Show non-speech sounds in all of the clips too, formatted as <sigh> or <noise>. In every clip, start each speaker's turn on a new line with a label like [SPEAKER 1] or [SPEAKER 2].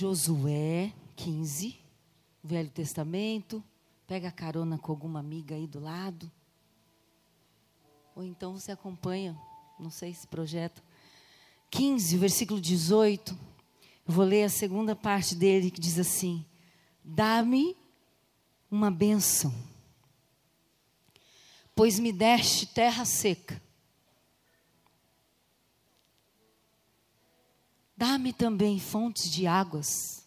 [SPEAKER 1] Josué 15, Velho Testamento. Pega carona com alguma amiga aí do lado. Ou então você acompanha, não sei se projeto. 15, versículo 18. Eu vou ler a segunda parte dele que diz assim: Dá-me uma bênção, pois me deste terra seca. Dá-me também fontes de águas.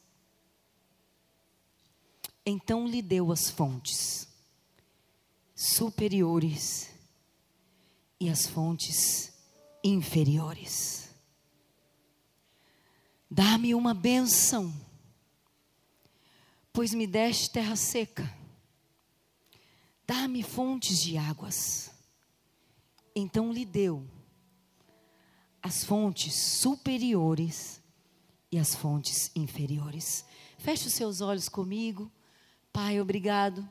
[SPEAKER 1] Então lhe deu as fontes superiores e as fontes inferiores. Dá-me uma bênção, pois me deste terra seca. Dá-me fontes de águas. Então lhe deu as fontes superiores e as fontes inferiores. Feche os seus olhos comigo. Pai, obrigado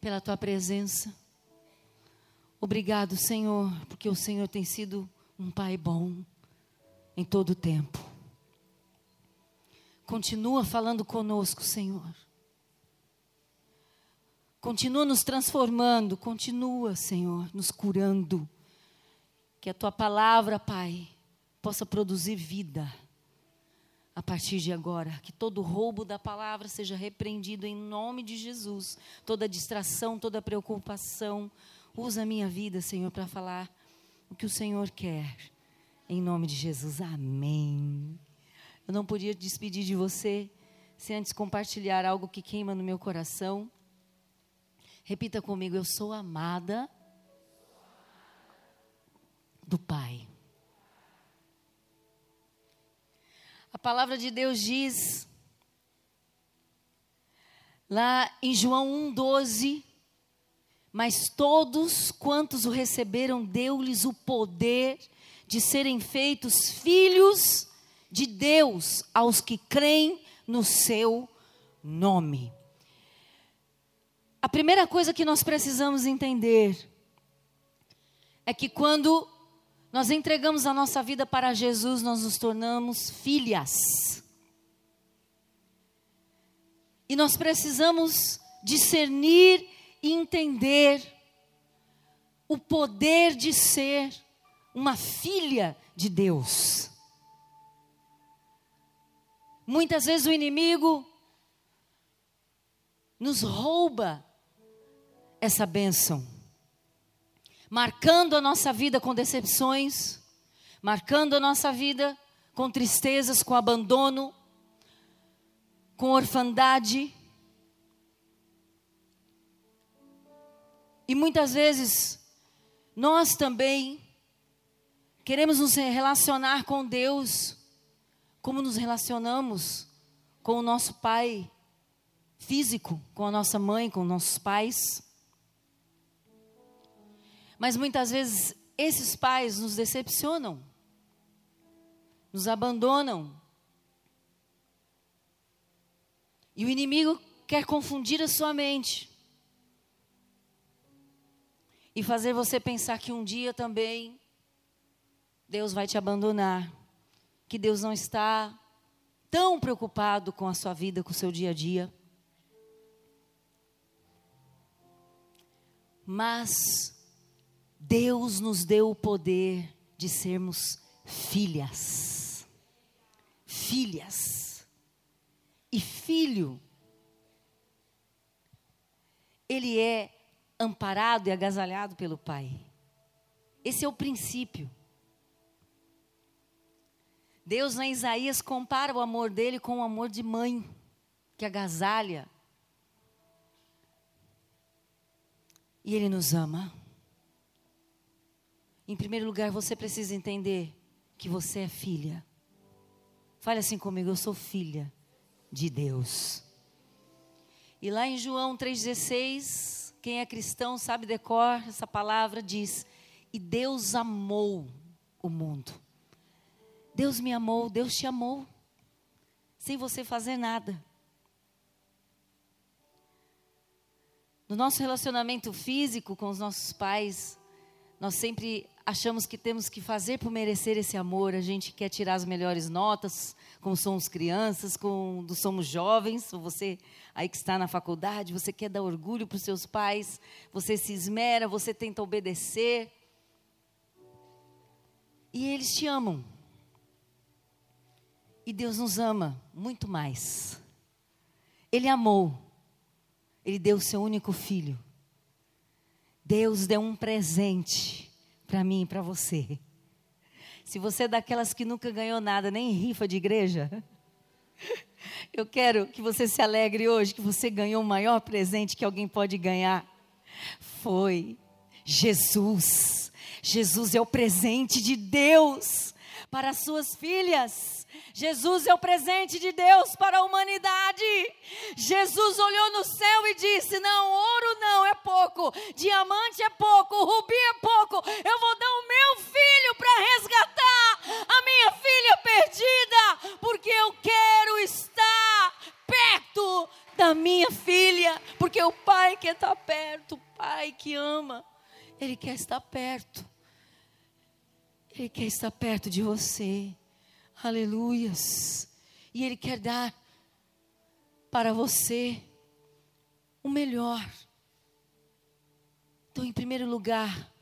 [SPEAKER 1] pela tua presença. Obrigado, Senhor, porque o Senhor tem sido um Pai bom em todo o tempo. Continua falando conosco, Senhor. Continua nos transformando, continua, Senhor, nos curando. Que a tua palavra, Pai, possa produzir vida a partir de agora. Que todo roubo da palavra seja repreendido em nome de Jesus. Toda distração, toda preocupação, Usa a minha vida, Senhor, para falar o que o Senhor quer. Em nome de Jesus, amém. Eu não podia despedir de você sem antes compartilhar algo que queima no meu coração. Repita comigo: Eu sou amada do Pai. A palavra de Deus diz, lá em João 1,12, mas todos quantos o receberam, deu-lhes o poder de serem feitos filhos de Deus aos que creem no seu nome. A primeira coisa que nós precisamos entender é que quando nós entregamos a nossa vida para Jesus, nós nos tornamos filhas. E nós precisamos discernir e entender o poder de ser uma filha de Deus. Muitas vezes o inimigo nos rouba essa bênção, marcando a nossa vida com decepções, marcando a nossa vida com tristezas, com abandono, com orfandade, E muitas vezes nós também queremos nos relacionar com Deus como nos relacionamos com o nosso pai físico, com a nossa mãe, com nossos pais. Mas muitas vezes esses pais nos decepcionam, nos abandonam. E o inimigo quer confundir a sua mente e fazer você pensar que um dia também Deus vai te abandonar, que Deus não está tão preocupado com a sua vida, com o seu dia a dia. Mas Deus nos deu o poder de sermos filhas. Filhas. E filho, ele é amparado e agasalhado pelo Pai. Esse é o princípio. Deus, em Isaías, compara o amor dele com o amor de mãe, que agasalha. E ele nos ama. Em primeiro lugar, você precisa entender que você é filha. Fale assim comigo, eu sou filha de Deus. E lá em João 3,16, quem é cristão sabe decor essa palavra diz: "E Deus amou o mundo". Deus me amou, Deus te amou. Sem você fazer nada. No nosso relacionamento físico com os nossos pais, nós sempre achamos que temos que fazer por merecer esse amor. A gente quer tirar as melhores notas, como somos crianças, quando somos jovens, ou você aí que está na faculdade, você quer dar orgulho para os seus pais, você se esmera, você tenta obedecer. E eles te amam. E Deus nos ama muito mais. Ele amou. Ele deu o seu único filho. Deus deu um presente para mim e para você. Se você é daquelas que nunca ganhou nada, nem rifa de igreja, <laughs> eu quero que você se alegre hoje que você ganhou o maior presente que alguém pode ganhar. Foi Jesus. Jesus é o presente de Deus para as suas filhas. Jesus é o presente de Deus para a humanidade. Jesus olhou no céu e disse: Não, ouro não é pouco, diamante é pouco, rubi é pouco. Eu vou dar o meu filho para resgatar a minha filha perdida, porque eu quero estar perto da minha filha, porque o pai quer estar perto, o pai que ama, ele quer estar perto. Ele quer estar perto de você. Aleluias. E Ele quer dar para você o melhor. Então, em primeiro lugar,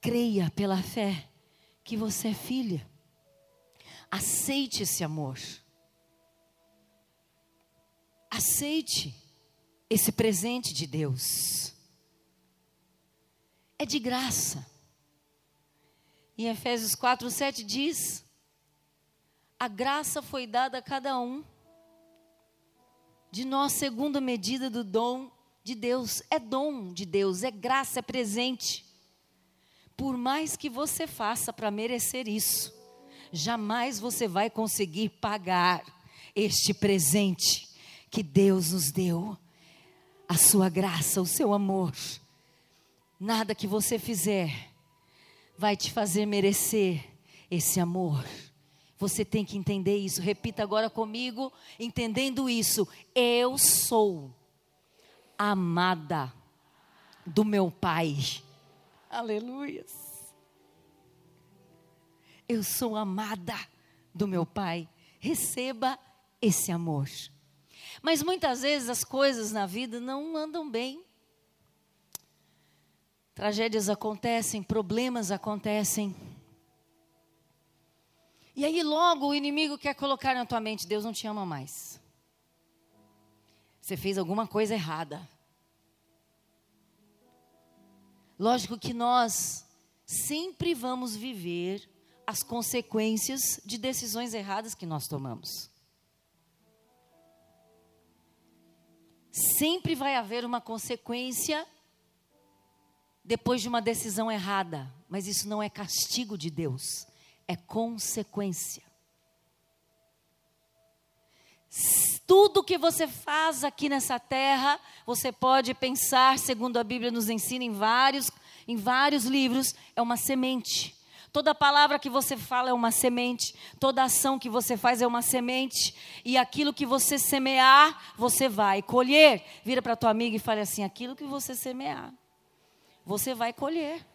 [SPEAKER 1] creia pela fé que você é filha. Aceite esse amor. Aceite esse presente de Deus. É de graça. Em Efésios 4, 7 diz: A graça foi dada a cada um de nós, segundo a medida do dom de Deus. É dom de Deus, é graça, é presente. Por mais que você faça para merecer isso, jamais você vai conseguir pagar este presente que Deus nos deu, a sua graça, o seu amor. Nada que você fizer vai te fazer merecer esse amor. Você tem que entender isso. Repita agora comigo, entendendo isso. Eu sou amada do meu Pai. Aleluias. Eu sou amada do meu Pai. Receba esse amor. Mas muitas vezes as coisas na vida não andam bem. Tragédias acontecem, problemas acontecem. E aí logo o inimigo quer colocar na tua mente: Deus não te ama mais. Você fez alguma coisa errada. Lógico que nós sempre vamos viver as consequências de decisões erradas que nós tomamos. Sempre vai haver uma consequência depois de uma decisão errada, mas isso não é castigo de Deus, é consequência. Tudo que você faz aqui nessa terra, você pode pensar, segundo a Bíblia nos ensina em vários, em vários livros, é uma semente. Toda palavra que você fala é uma semente, toda ação que você faz é uma semente, e aquilo que você semear, você vai colher. Vira para tua amiga e fale assim: aquilo que você semear, você vai colher.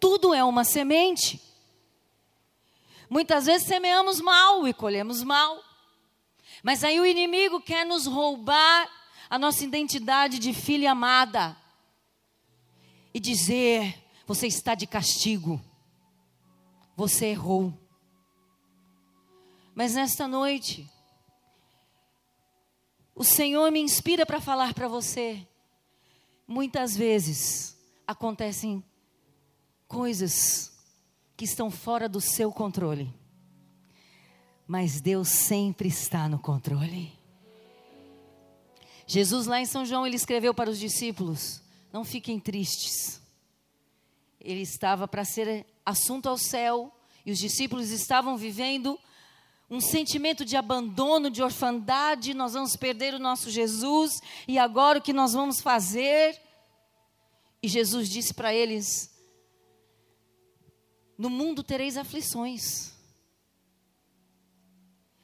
[SPEAKER 1] Tudo é uma semente. Muitas vezes semeamos mal e colhemos mal. Mas aí o inimigo quer nos roubar a nossa identidade de filha amada e dizer: você está de castigo, você errou. Mas nesta noite, o Senhor me inspira para falar para você muitas vezes acontecem coisas que estão fora do seu controle. Mas Deus sempre está no controle. Jesus, lá em São João, ele escreveu para os discípulos: Não fiquem tristes. Ele estava para ser assunto ao céu, e os discípulos estavam vivendo um sentimento de abandono, de orfandade, nós vamos perder o nosso Jesus, e agora o que nós vamos fazer? E Jesus disse para eles: No mundo tereis aflições.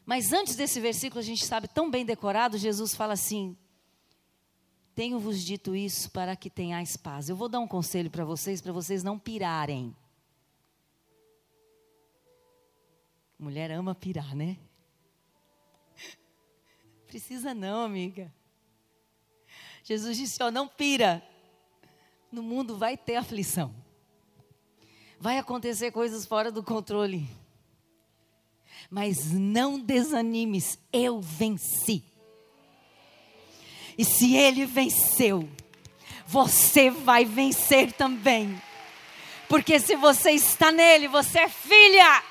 [SPEAKER 1] Mas antes desse versículo, a gente sabe tão bem decorado, Jesus fala assim: Tenho-vos dito isso para que tenhais paz. Eu vou dar um conselho para vocês, para vocês não pirarem. Mulher ama pirar, né? <laughs> Precisa não, amiga. Jesus disse: ó, não pira. No mundo vai ter aflição. Vai acontecer coisas fora do controle. Mas não desanimes, eu venci. E se ele venceu, você vai vencer também. Porque se você está nele, você é filha.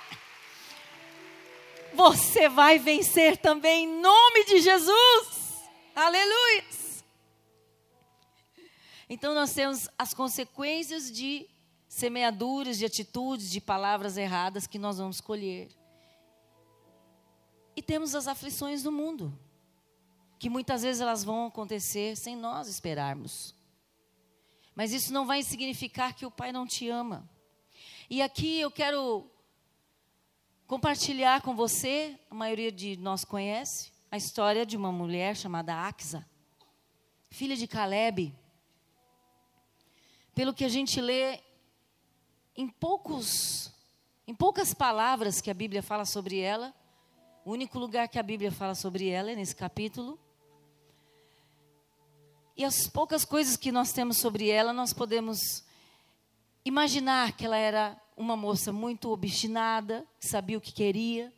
[SPEAKER 1] Você vai vencer também em nome de Jesus. Aleluia. Então nós temos as consequências de semeaduras, de atitudes, de palavras erradas que nós vamos colher. E temos as aflições do mundo que muitas vezes elas vão acontecer sem nós esperarmos. Mas isso não vai significar que o Pai não te ama. E aqui eu quero compartilhar com você, a maioria de nós conhece, a história de uma mulher chamada Axa, filha de Caleb. Pelo que a gente lê em poucos em poucas palavras que a Bíblia fala sobre ela, o único lugar que a Bíblia fala sobre ela é nesse capítulo. E as poucas coisas que nós temos sobre ela, nós podemos imaginar que ela era uma moça muito obstinada, que sabia o que queria,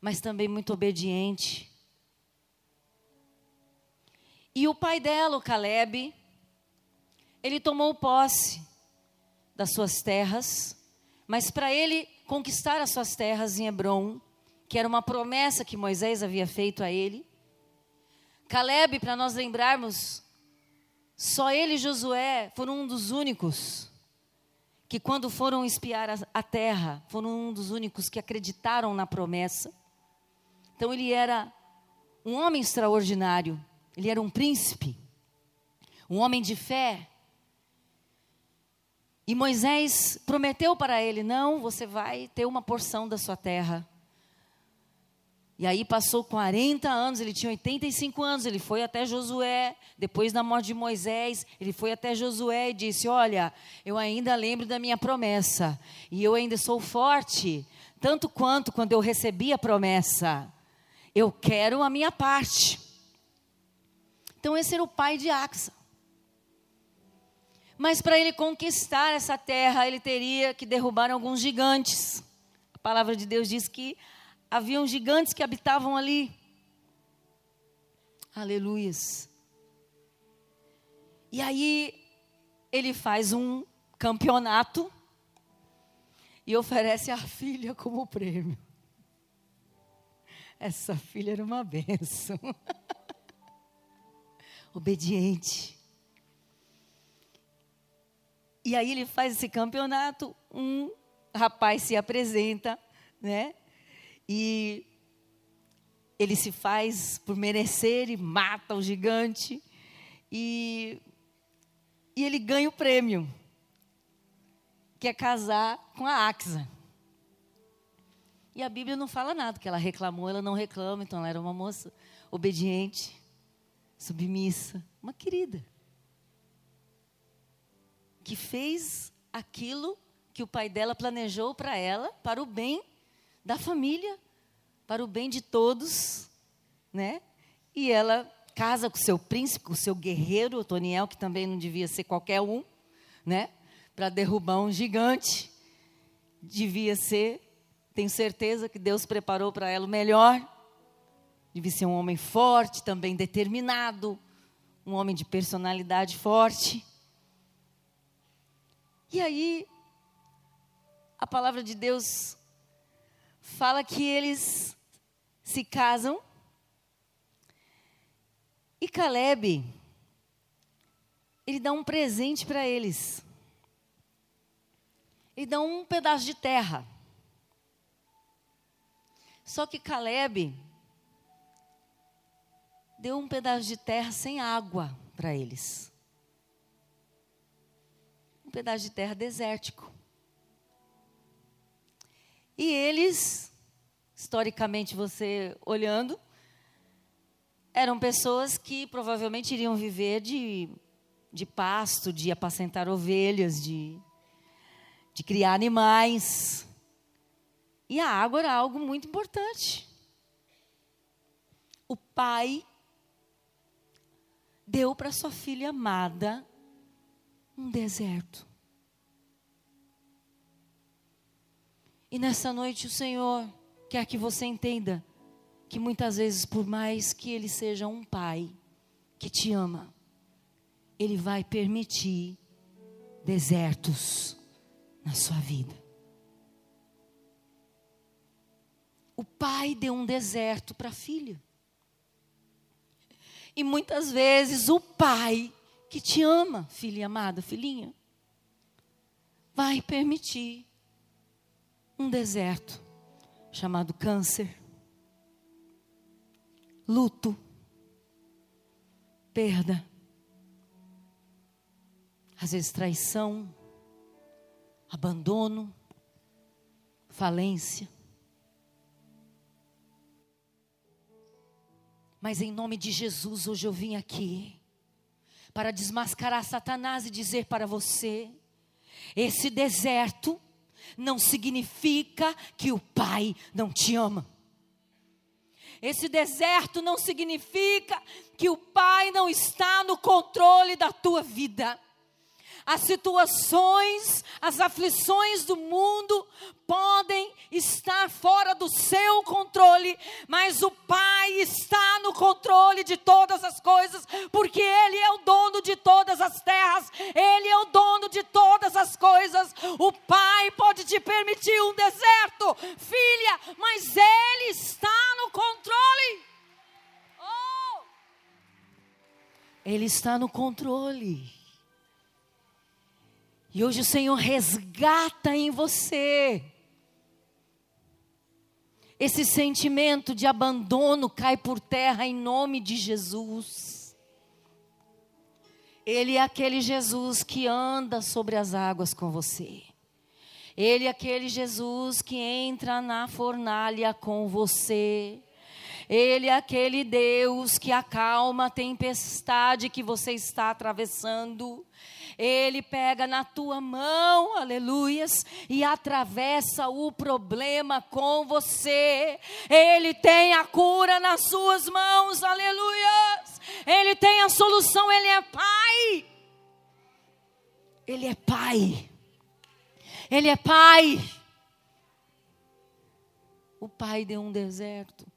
[SPEAKER 1] mas também muito obediente. E o pai dela, o Caleb, ele tomou posse das suas terras, mas para ele conquistar as suas terras em Hebron, que era uma promessa que Moisés havia feito a ele, Caleb, para nós lembrarmos, só ele e Josué foram um dos únicos que, quando foram espiar a, a terra, foram um dos únicos que acreditaram na promessa. Então, ele era um homem extraordinário, ele era um príncipe, um homem de fé. E Moisés prometeu para ele: não, você vai ter uma porção da sua terra. E aí passou 40 anos, ele tinha 85 anos, ele foi até Josué, depois da morte de Moisés, ele foi até Josué e disse: Olha, eu ainda lembro da minha promessa, e eu ainda sou forte, tanto quanto quando eu recebi a promessa. Eu quero a minha parte. Então, esse era o pai de Axa. Mas para ele conquistar essa terra, ele teria que derrubar alguns gigantes. A palavra de Deus diz que haviam gigantes que habitavam ali. Aleluias. E aí ele faz um campeonato e oferece a filha como prêmio. Essa filha era uma benção. <laughs> Obediente. E aí ele faz esse campeonato, um rapaz se apresenta, né? E ele se faz por merecer e mata o gigante. E, e ele ganha o prêmio, que é casar com a Axa. E a Bíblia não fala nada, que ela reclamou, ela não reclama, então ela era uma moça obediente, submissa, uma querida. Que fez aquilo que o pai dela planejou para ela, para o bem da família, para o bem de todos, né? E ela casa com seu príncipe, com seu guerreiro, Toniel, que também não devia ser qualquer um, né? Para derrubar um gigante. Devia ser, tenho certeza que Deus preparou para ela o melhor. Devia ser um homem forte, também determinado, um homem de personalidade forte. E aí, a palavra de Deus fala que eles se casam. E Caleb, ele dá um presente para eles. Ele dá um pedaço de terra. Só que Caleb deu um pedaço de terra sem água para eles. Pedaço de terra desértico. E eles, historicamente você olhando, eram pessoas que provavelmente iriam viver de, de pasto, de apacentar ovelhas, de, de criar animais. E a água era algo muito importante. O pai deu para sua filha amada um deserto. E nessa noite o Senhor quer que você entenda que muitas vezes, por mais que Ele seja um pai que te ama, Ele vai permitir desertos na sua vida. O pai deu um deserto para a filha. E muitas vezes o pai que te ama, filha amada, filhinha, vai permitir um deserto chamado câncer, luto, perda, às vezes traição, abandono, falência. Mas em nome de Jesus, hoje eu vim aqui para desmascarar Satanás e dizer para você: esse deserto não significa que o Pai não te ama. Esse deserto não significa que o Pai não está no controle da tua vida as situações, as aflições do mundo podem estar fora do seu controle, mas o Pai está no controle de todas as coisas, porque Ele é o dono de todas as terras, Ele é o dono de todas as coisas. O Pai pode te permitir um deserto, filha, mas Ele está no controle. Oh! Ele está no controle. E hoje o Senhor resgata em você. Esse sentimento de abandono cai por terra em nome de Jesus. Ele é aquele Jesus que anda sobre as águas com você. Ele é aquele Jesus que entra na fornalha com você. Ele é aquele Deus que acalma a tempestade que você está atravessando. Ele pega na tua mão, aleluias, e atravessa o problema com você. Ele tem a cura nas suas mãos, aleluias. Ele tem a solução, ele é Pai. Ele é Pai. Ele é Pai. O Pai deu um deserto.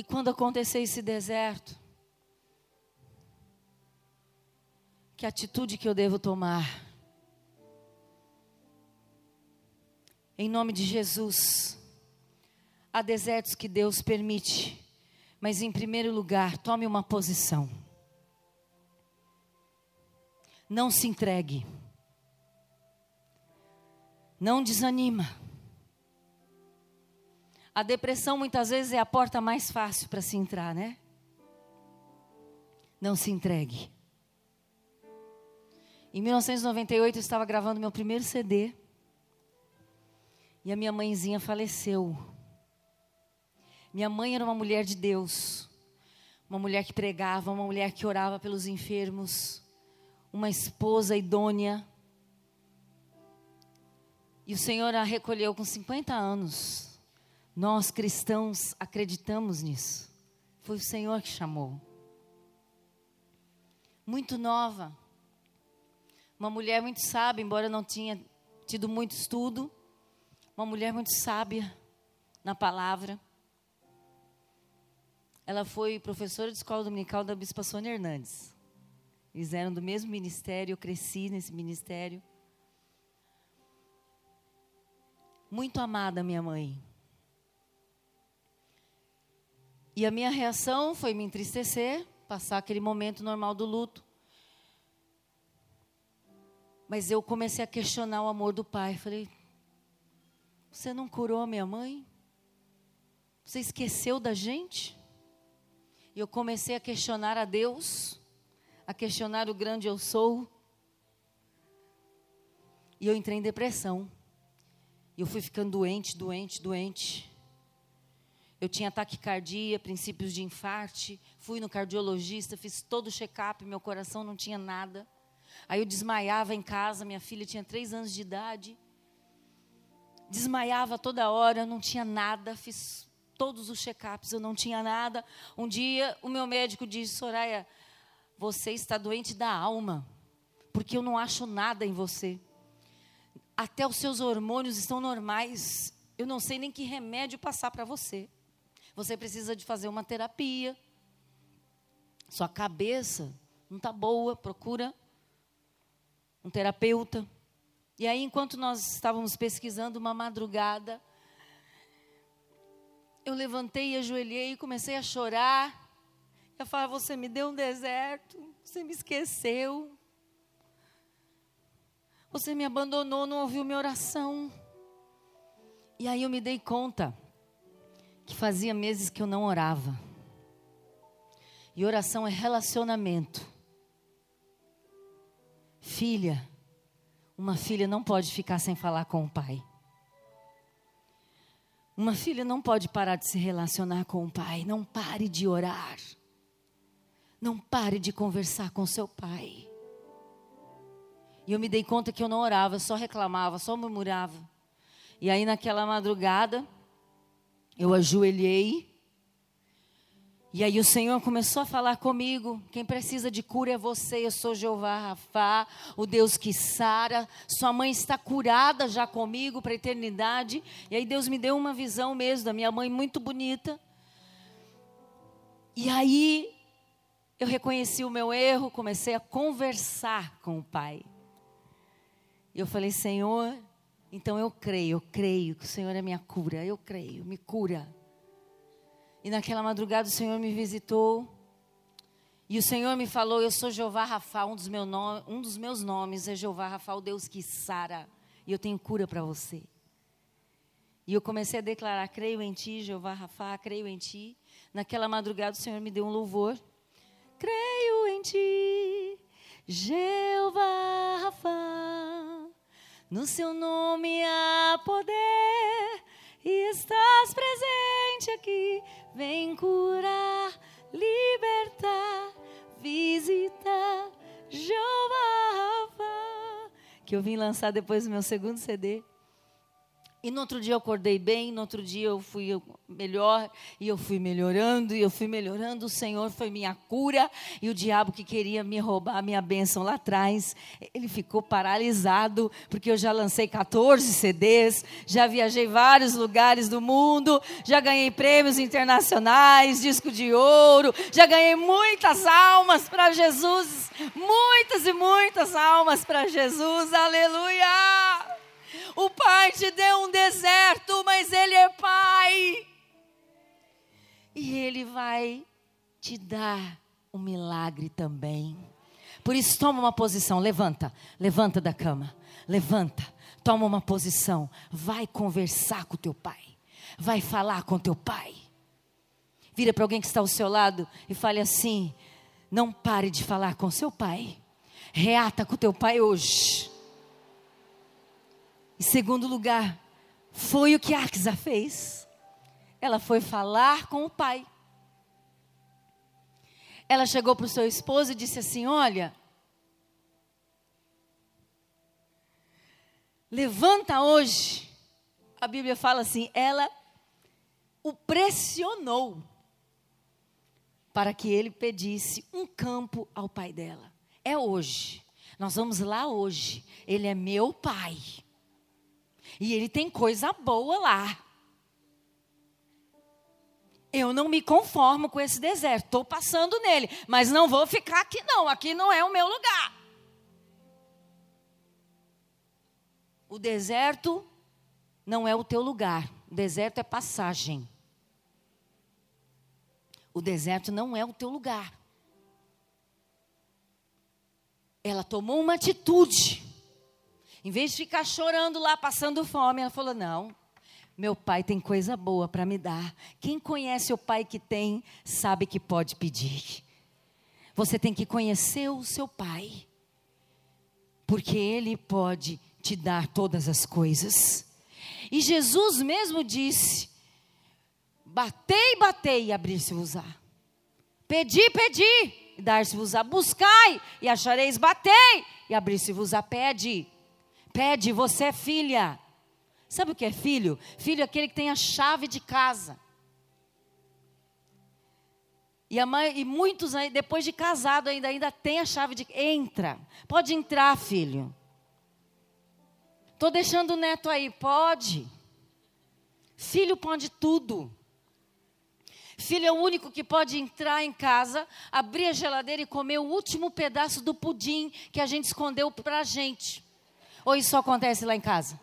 [SPEAKER 1] E quando acontecer esse deserto, Que atitude que eu devo tomar? Em nome de Jesus. Há desertos que Deus permite, mas em primeiro lugar, tome uma posição. Não se entregue. Não desanima. A depressão muitas vezes é a porta mais fácil para se entrar, né? Não se entregue. Em 1998 eu estava gravando meu primeiro CD. E a minha mãezinha faleceu. Minha mãe era uma mulher de Deus. Uma mulher que pregava, uma mulher que orava pelos enfermos, uma esposa idônea. E o Senhor a recolheu com 50 anos. Nós cristãos acreditamos nisso. Foi o Senhor que chamou. Muito nova. Uma mulher muito sábia, embora não tinha tido muito estudo. Uma mulher muito sábia na palavra. Ela foi professora de escola dominical da Bispa Sônia Hernandes. Eles eram do mesmo ministério, eu cresci nesse ministério. Muito amada minha mãe. E a minha reação foi me entristecer, passar aquele momento normal do luto. Mas eu comecei a questionar o amor do pai. Falei: Você não curou a minha mãe? Você esqueceu da gente? E eu comecei a questionar a Deus, a questionar o grande eu sou. E eu entrei em depressão. E eu fui ficando doente, doente, doente. Eu tinha taquicardia, princípios de infarte. Fui no cardiologista, fiz todo o check-up, meu coração não tinha nada. Aí eu desmaiava em casa, minha filha tinha três anos de idade. Desmaiava toda hora, não tinha nada, fiz todos os check-ups, eu não tinha nada. Um dia o meu médico disse: Soraya, você está doente da alma, porque eu não acho nada em você. Até os seus hormônios estão normais. Eu não sei nem que remédio passar para você. Você precisa de fazer uma terapia. Sua cabeça não está boa, procura um terapeuta. E aí, enquanto nós estávamos pesquisando uma madrugada, eu levantei, ajoelhei e comecei a chorar. Eu falava: Você me deu um deserto, você me esqueceu. Você me abandonou, não ouviu minha oração. E aí eu me dei conta que fazia meses que eu não orava. E oração é relacionamento. Filha, uma filha não pode ficar sem falar com o pai. Uma filha não pode parar de se relacionar com o pai. Não pare de orar. Não pare de conversar com seu pai. E eu me dei conta que eu não orava, só reclamava, só murmurava. E aí naquela madrugada, eu ajoelhei e aí o Senhor começou a falar comigo: quem precisa de cura é você, eu sou Jeová Rafá, o Deus que sara. Sua mãe está curada já comigo para a eternidade. E aí Deus me deu uma visão mesmo da minha mãe muito bonita. E aí eu reconheci o meu erro, comecei a conversar com o Pai. E eu falei: Senhor, então eu creio, eu creio que o Senhor é minha cura, eu creio, me cura. E naquela madrugada o Senhor me visitou. E o Senhor me falou: Eu sou Jeová Rafa, um dos, meu nome, um dos meus nomes é Jeová Rafa, o Deus que sara. E eu tenho cura para você. E eu comecei a declarar: Creio em ti, Jeová Rafa, creio em ti. Naquela madrugada o Senhor me deu um louvor. Creio em ti, Jeová Rafa. No seu nome há poder e estás presente aqui. Vem curar, libertar, visitar, Jeová. Que eu vim lançar depois do meu segundo CD. E no outro dia eu acordei bem, no outro dia eu fui melhor, e eu fui melhorando, e eu fui melhorando. O Senhor foi minha cura, e o diabo que queria me roubar a minha bênção lá atrás, ele ficou paralisado, porque eu já lancei 14 CDs, já viajei vários lugares do mundo, já ganhei prêmios internacionais, disco de ouro, já ganhei muitas almas para Jesus, muitas e muitas almas para Jesus, aleluia! O Pai te deu um deserto, mas Ele é Pai. E Ele vai te dar um milagre também. Por isso, toma uma posição, levanta, levanta da cama, levanta, toma uma posição, vai conversar com teu pai, vai falar com teu pai. Vira para alguém que está ao seu lado e fale assim: não pare de falar com seu pai, reata com teu pai hoje. Em segundo lugar, foi o que Axa fez. Ela foi falar com o pai. Ela chegou para o seu esposo e disse assim: Olha, levanta hoje. A Bíblia fala assim: ela o pressionou para que ele pedisse um campo ao pai dela. É hoje. Nós vamos lá hoje. Ele é meu pai. E ele tem coisa boa lá. Eu não me conformo com esse deserto. Estou passando nele, mas não vou ficar aqui não. Aqui não é o meu lugar. O deserto não é o teu lugar. O deserto é passagem. O deserto não é o teu lugar. Ela tomou uma atitude. Em vez de ficar chorando lá, passando fome, ela falou: Não, meu pai tem coisa boa para me dar. Quem conhece o pai que tem, sabe que pode pedir. Você tem que conhecer o seu pai, porque ele pode te dar todas as coisas. E Jesus mesmo disse: Batei, batei e abrir-se-vos-á. Pedi, pedi e dar-se-vos-á. Buscai e achareis. Batei e abrir-se-vos-á. Pede, pede, você é filha. Sabe o que é filho? Filho é aquele que tem a chave de casa. E, mãe, e muitos depois de casado, ainda, ainda tem a chave de. Entra. Pode entrar, filho. Estou deixando o neto aí. Pode. Filho pode tudo. Filho é o único que pode entrar em casa, abrir a geladeira e comer o último pedaço do pudim que a gente escondeu para a gente. Ou isso só acontece lá em casa?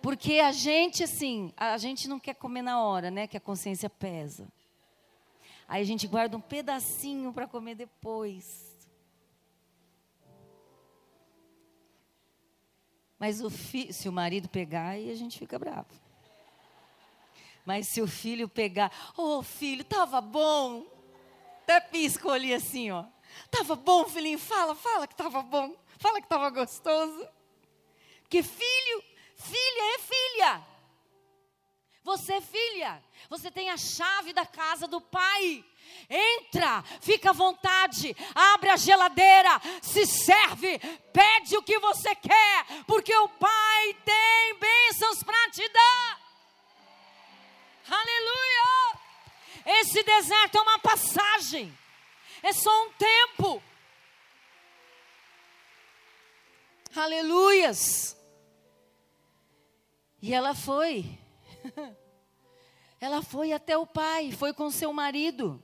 [SPEAKER 1] Porque a gente, assim, a gente não quer comer na hora, né? Que a consciência pesa. Aí a gente guarda um pedacinho para comer depois. Mas o fi, se o marido pegar, aí a gente fica bravo. Mas se o filho pegar, ô oh, filho, tava bom. Até pisco ali assim, ó. Tava bom, filhinho, fala, fala que tava bom. Fala que tava gostoso. Porque filho, filha é filha. Você é filha. Você tem a chave da casa do pai. Entra, fica à vontade, abre a geladeira, se serve, pede o que você quer, porque o Pai tem bênçãos para te dar. Aleluia! Esse deserto é uma passagem, é só um tempo. Aleluias! E ela foi. Ela foi até o pai, foi com seu marido.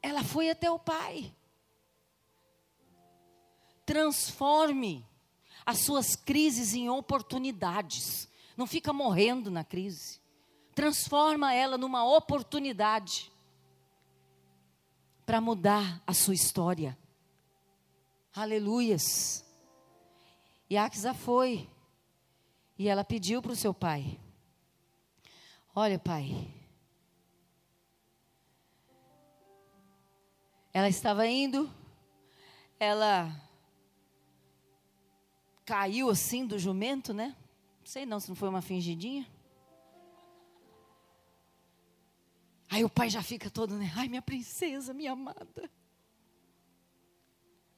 [SPEAKER 1] Ela foi até o pai. Transforme as suas crises em oportunidades. Não fica morrendo na crise. Transforma ela numa oportunidade para mudar a sua história. Aleluias. E Axa foi. E ela pediu para o seu pai: Olha, pai. Ela estava indo, ela caiu assim do jumento, né? Não sei não se não foi uma fingidinha. Aí o pai já fica todo, né? Ai, minha princesa, minha amada.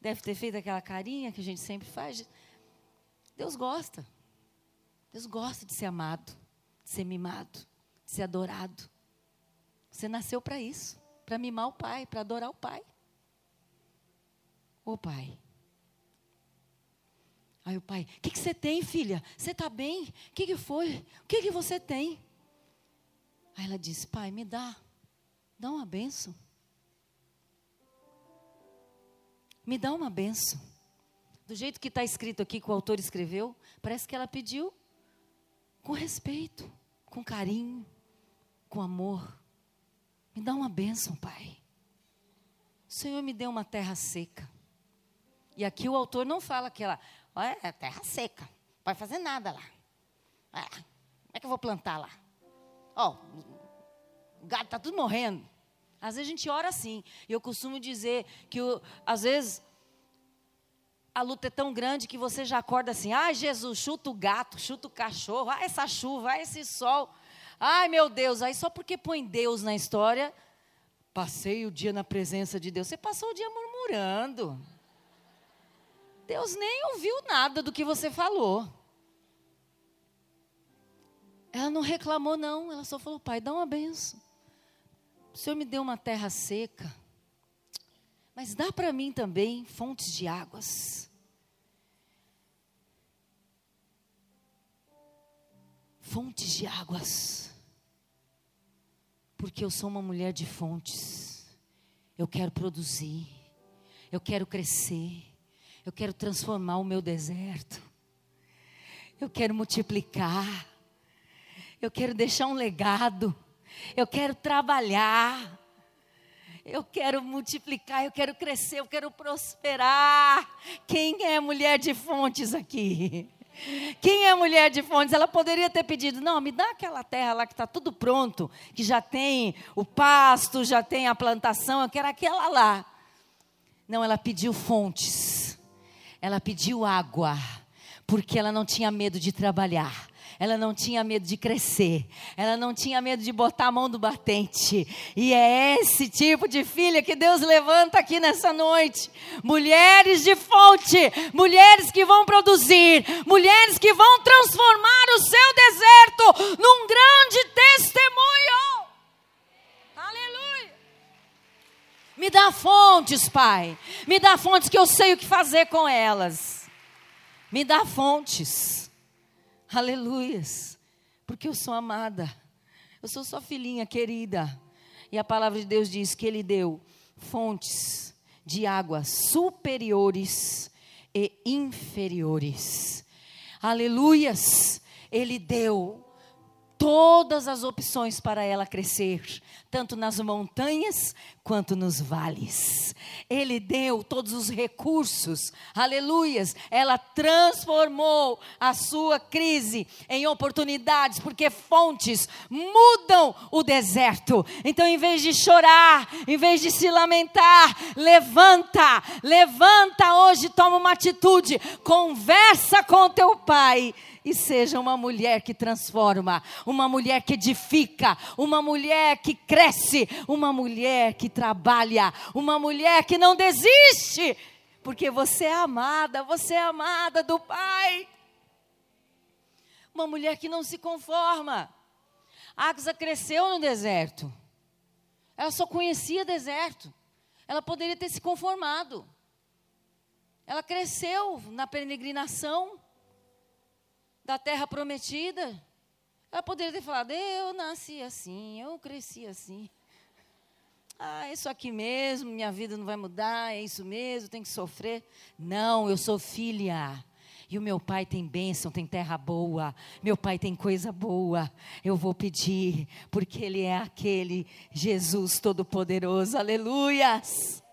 [SPEAKER 1] Deve ter feito aquela carinha que a gente sempre faz. Deus gosta. Deus gosta de ser amado, de ser mimado ser adorado. Você nasceu para isso, para mimar o pai, para adorar o pai. Ô pai. Aí o pai, o que, que você tem, filha? Você está bem? O que, que foi? O que, que você tem? Aí ela disse, pai, me dá, dá uma benção. Me dá uma benção. Do jeito que está escrito aqui, que o autor escreveu, parece que ela pediu com respeito, com carinho com amor. Me dá uma bênção, Pai. O Senhor me deu uma terra seca. E aqui o autor não fala que ela, olha, é terra seca, não vai fazer nada lá. Como é que eu vou plantar lá? Ó, oh, o gado está tudo morrendo. Às vezes a gente ora assim. E eu costumo dizer que, às vezes, a luta é tão grande que você já acorda assim: ah, Jesus, chuta o gato, chuta o cachorro, ah, essa chuva, ah, esse sol. Ai, meu Deus, aí só porque põe Deus na história, passei o dia na presença de Deus. Você passou o dia murmurando. Deus nem ouviu nada do que você falou. Ela não reclamou, não. Ela só falou: Pai, dá uma benção. O Senhor me deu uma terra seca. Mas dá para mim também fontes de águas. Fontes de águas. Porque eu sou uma mulher de fontes. Eu quero produzir, eu quero crescer, eu quero transformar o meu deserto, eu quero multiplicar, eu quero deixar um legado, eu quero trabalhar, eu quero multiplicar, eu quero crescer, eu quero prosperar. Quem é mulher de fontes aqui? Quem é mulher de fontes? Ela poderia ter pedido: não, me dá aquela terra lá que está tudo pronto, que já tem o pasto, já tem a plantação, eu quero aquela lá. Não, ela pediu fontes, ela pediu água, porque ela não tinha medo de trabalhar, ela não tinha medo de crescer, ela não tinha medo de botar a mão do batente. E é esse tipo de filha que Deus levanta aqui nessa noite. Mulheres de fonte, mulheres que vão produzir, mulheres que vão transformar o seu deserto num grande testemunho. Aleluia. Me dá fontes, Pai. Me dá fontes que eu sei o que fazer com elas. Me dá fontes. Aleluias. Porque eu sou amada. Eu sou sua filhinha querida. E a palavra de Deus diz que Ele deu fontes de águas superiores e inferiores. Aleluias. Ele deu todas as opções para ela crescer, tanto nas montanhas quanto nos vales. Ele deu todos os recursos, aleluias. Ela transformou a sua crise em oportunidades, porque fontes mudam o deserto. Então, em vez de chorar, em vez de se lamentar, levanta, levanta hoje, toma uma atitude, conversa com teu pai e seja uma mulher que transforma, uma mulher que edifica, uma mulher que cresce, uma mulher que trabalha, uma mulher que não desiste, porque você é amada, você é amada do Pai. Uma mulher que não se conforma. Axa cresceu no deserto. Ela só conhecia deserto. Ela poderia ter se conformado. Ela cresceu na peregrinação da terra prometida. Ela poderia ter falado: Eu nasci assim, eu cresci assim. Ah, é isso aqui mesmo, minha vida não vai mudar, é isso mesmo, tem que sofrer. Não, eu sou filha. E o meu pai tem bênção, tem terra boa. Meu pai tem coisa boa. Eu vou pedir, porque ele é aquele Jesus Todo-Poderoso. Aleluias.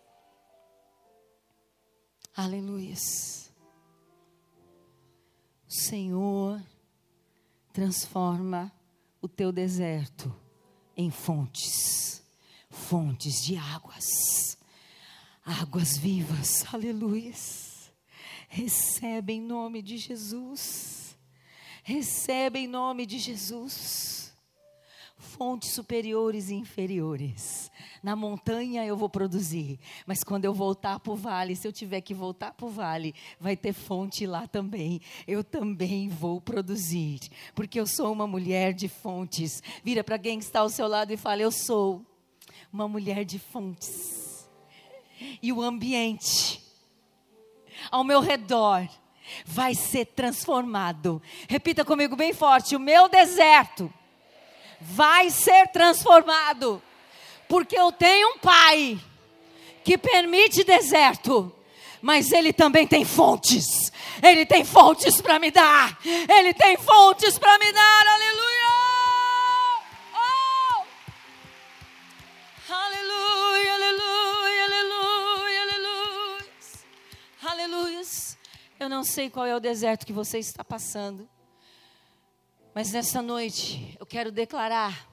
[SPEAKER 1] Aleluias. O Senhor transforma o teu deserto em fontes, fontes de águas, águas vivas, aleluia. Recebe em nome de Jesus, recebe em nome de Jesus, fontes superiores e inferiores, na montanha eu vou produzir, mas quando eu voltar para o vale, se eu tiver que voltar para o vale, vai ter fonte lá também. Eu também vou produzir, porque eu sou uma mulher de fontes. Vira para quem está ao seu lado e fala: Eu sou uma mulher de fontes. E o ambiente ao meu redor vai ser transformado. Repita comigo bem forte: o meu deserto vai ser transformado porque eu tenho um pai que permite deserto, mas ele também tem fontes. Ele tem fontes para me dar. Ele tem fontes para me dar. Aleluia! Oh! Aleluia, aleluia, aleluia, aleluia. Aleluia. Eu não sei qual é o deserto que você está passando. Mas nessa noite eu quero declarar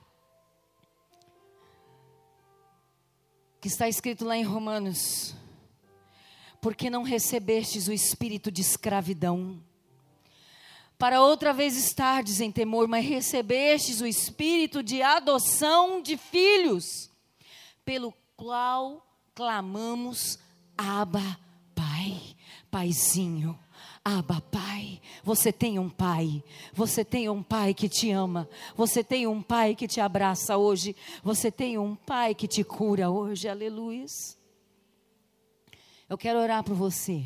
[SPEAKER 1] que está escrito lá em Romanos: Porque não recebestes o espírito de escravidão, para outra vez estardes em temor, mas recebestes o espírito de adoção de filhos, pelo qual clamamos, Abba, Pai, Paizinho. Aba, Pai. Você tem um Pai. Você tem um Pai que te ama. Você tem um Pai que te abraça hoje. Você tem um Pai que te cura hoje. Aleluia. Eu quero orar por você.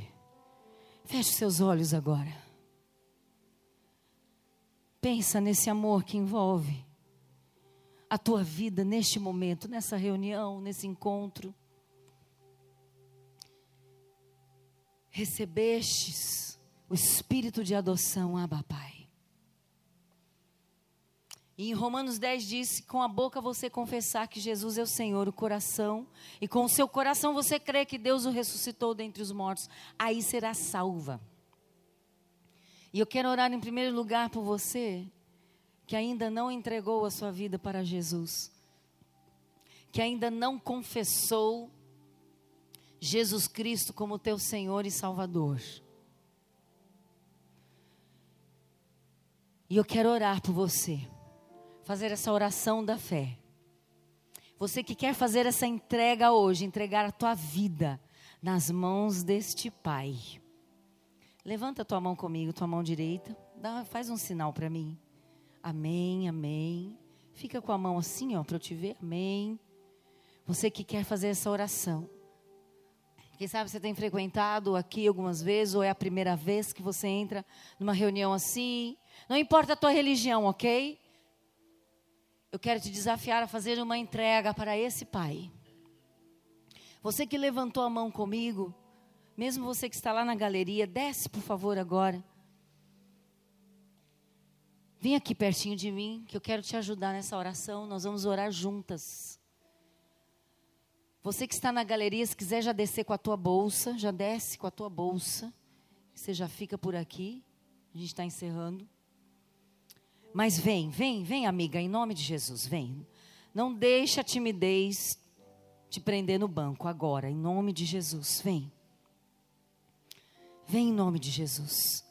[SPEAKER 1] Feche seus olhos agora. Pensa nesse amor que envolve a tua vida neste momento, nessa reunião, nesse encontro. Recebestes o espírito de adoção, Abba Pai. E em Romanos 10 diz: com a boca você confessar que Jesus é o Senhor, o coração, e com o seu coração você crê que Deus o ressuscitou dentre os mortos, aí será salva. E eu quero orar em primeiro lugar por você que ainda não entregou a sua vida para Jesus, que ainda não confessou Jesus Cristo como teu Senhor e Salvador. E eu quero orar por você. Fazer essa oração da fé. Você que quer fazer essa entrega hoje, entregar a tua vida nas mãos deste Pai. Levanta a tua mão comigo, tua mão direita. Dá, faz um sinal para mim. Amém, amém. Fica com a mão assim, ó, para eu te ver. Amém. Você que quer fazer essa oração. Quem sabe você tem frequentado aqui algumas vezes, ou é a primeira vez que você entra numa reunião assim. Não importa a tua religião, ok? Eu quero te desafiar a fazer uma entrega para esse Pai. Você que levantou a mão comigo, mesmo você que está lá na galeria, desce por favor agora. Vem aqui pertinho de mim, que eu quero te ajudar nessa oração. Nós vamos orar juntas. Você que está na galeria, se quiser já descer com a tua bolsa, já desce com a tua bolsa. Você já fica por aqui. A gente está encerrando. Mas vem, vem, vem, amiga, em nome de Jesus, vem. Não deixe a timidez te prender no banco agora, em nome de Jesus, vem. Vem em nome de Jesus.